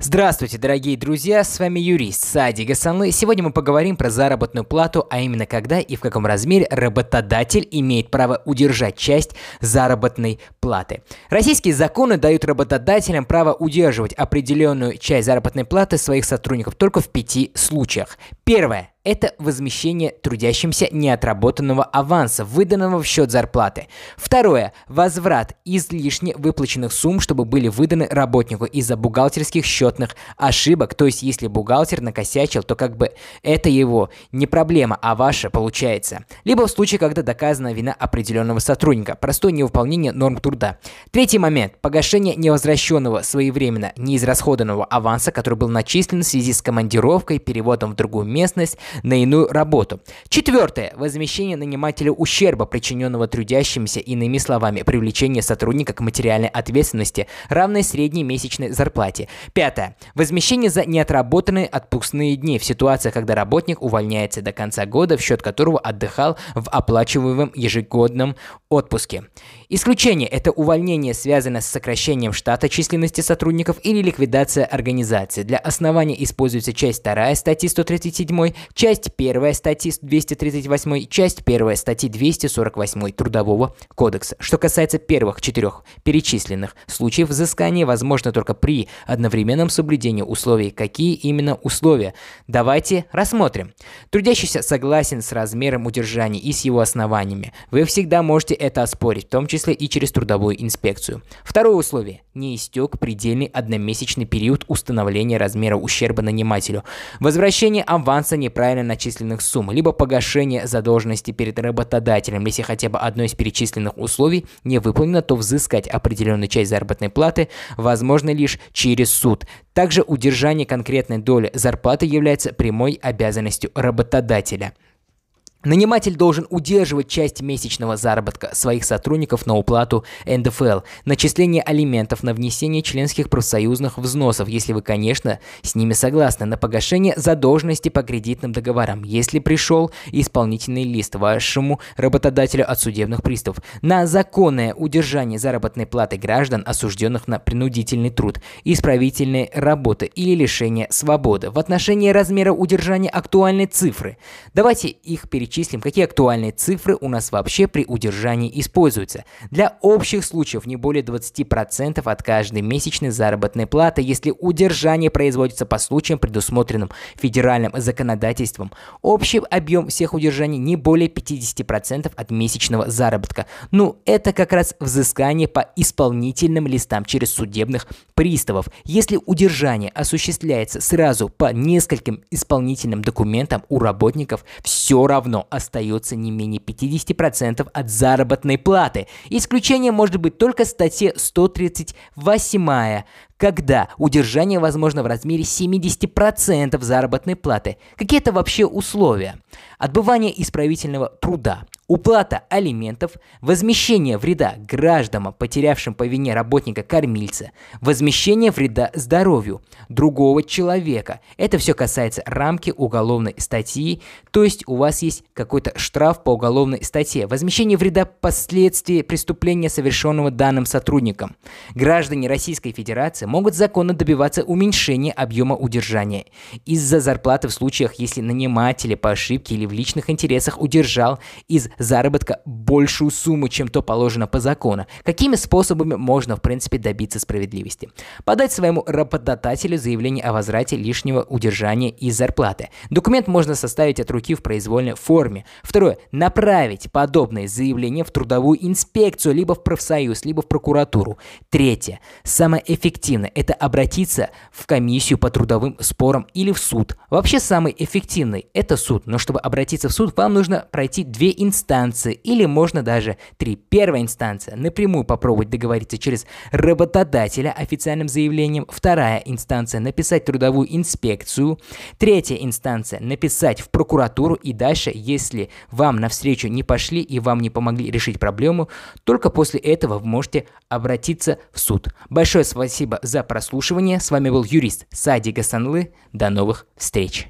Здравствуйте, дорогие друзья, с вами юрист Сади Гасанлы. Сегодня мы поговорим про заработную плату, а именно когда и в каком размере работодатель имеет право удержать часть заработной платы. Российские законы дают работодателям право удерживать определенную часть заработной платы своих сотрудников только в пяти случаях. Первое это возмещение трудящимся неотработанного аванса, выданного в счет зарплаты. Второе. Возврат излишне выплаченных сумм, чтобы были выданы работнику из-за бухгалтерских счетных ошибок. То есть, если бухгалтер накосячил, то как бы это его не проблема, а ваша получается. Либо в случае, когда доказана вина определенного сотрудника. Простое невыполнение норм труда. Третий момент. Погашение невозвращенного своевременно неизрасходованного аванса, который был начислен в связи с командировкой, переводом в другую местность, на иную работу. Четвертое. Возмещение нанимателю ущерба, причиненного трудящимся, иными словами, привлечение сотрудника к материальной ответственности, равной средней месячной зарплате. Пятое. Возмещение за неотработанные отпускные дни в ситуациях, когда работник увольняется до конца года, в счет которого отдыхал в оплачиваемом ежегодном отпуске. Исключение – это увольнение, связанное с сокращением штата численности сотрудников или ликвидация организации. Для основания используется часть 2 статьи 137, часть 1 статьи 238, часть 1 статьи 248 Трудового кодекса. Что касается первых четырех перечисленных случаев взыскания, возможно только при одновременном соблюдении условий. Какие именно условия? Давайте рассмотрим. Трудящийся согласен с размером удержания и с его основаниями. Вы всегда можете это оспорить, в том числе и через трудовую инспекцию. Второе условие. Не истек предельный одномесячный период установления размера ущерба нанимателю. Возвращение аванса неправильно начисленных сумм, либо погашение задолженности перед работодателем. Если хотя бы одно из перечисленных условий не выполнено, то взыскать определенную часть заработной платы возможно лишь через суд. Также удержание конкретной доли зарплаты является прямой обязанностью работодателя. Наниматель должен удерживать часть месячного заработка своих сотрудников на уплату НДФЛ, начисление алиментов на внесение членских профсоюзных взносов, если вы, конечно, с ними согласны, на погашение задолженности по кредитным договорам, если пришел исполнительный лист вашему работодателю от судебных приставов, на законное удержание заработной платы граждан, осужденных на принудительный труд, исправительные работы или лишение свободы. В отношении размера удержания актуальной цифры. Давайте их перечислим перечислим, какие актуальные цифры у нас вообще при удержании используются. Для общих случаев не более 20% от каждой месячной заработной платы, если удержание производится по случаям, предусмотренным федеральным законодательством. Общий объем всех удержаний не более 50% от месячного заработка. Ну, это как раз взыскание по исполнительным листам через судебных приставов. Если удержание осуществляется сразу по нескольким исполнительным документам у работников, все равно равно остается не менее 50% от заработной платы. Исключение может быть только статья 138 когда удержание возможно в размере 70% заработной платы. Какие это вообще условия? Отбывание исправительного труда, уплата алиментов, возмещение вреда гражданам, потерявшим по вине работника-кормильца, возмещение вреда здоровью другого человека. Это все касается рамки уголовной статьи, то есть у вас есть какой-то штраф по уголовной статье. Возмещение вреда последствий преступления, совершенного данным сотрудником. Граждане Российской Федерации могут законно добиваться уменьшения объема удержания из-за зарплаты в случаях, если наниматели по ошибке или в личных интересах удержал из заработка большую сумму, чем то положено по закону. Какими способами можно, в принципе, добиться справедливости? Подать своему работодателю заявление о возврате лишнего удержания из зарплаты. Документ можно составить от руки в произвольной форме. Второе. Направить подобное заявление в трудовую инспекцию, либо в профсоюз, либо в прокуратуру. Третье. Самое эффективное – это обратиться в комиссию по трудовым спорам или в суд. Вообще самый эффективный – это суд, но чтобы обратиться в суд, вам нужно пройти две инстанции или можно даже три. Первая инстанция – напрямую попробовать договориться через работодателя официальным заявлением. Вторая инстанция – написать трудовую инспекцию. Третья инстанция – написать в прокуратуру и дальше, если вам навстречу не пошли и вам не помогли решить проблему, только после этого вы можете обратиться в суд. Большое спасибо за прослушивание. С вами был юрист Сади Гасанлы. До новых встреч.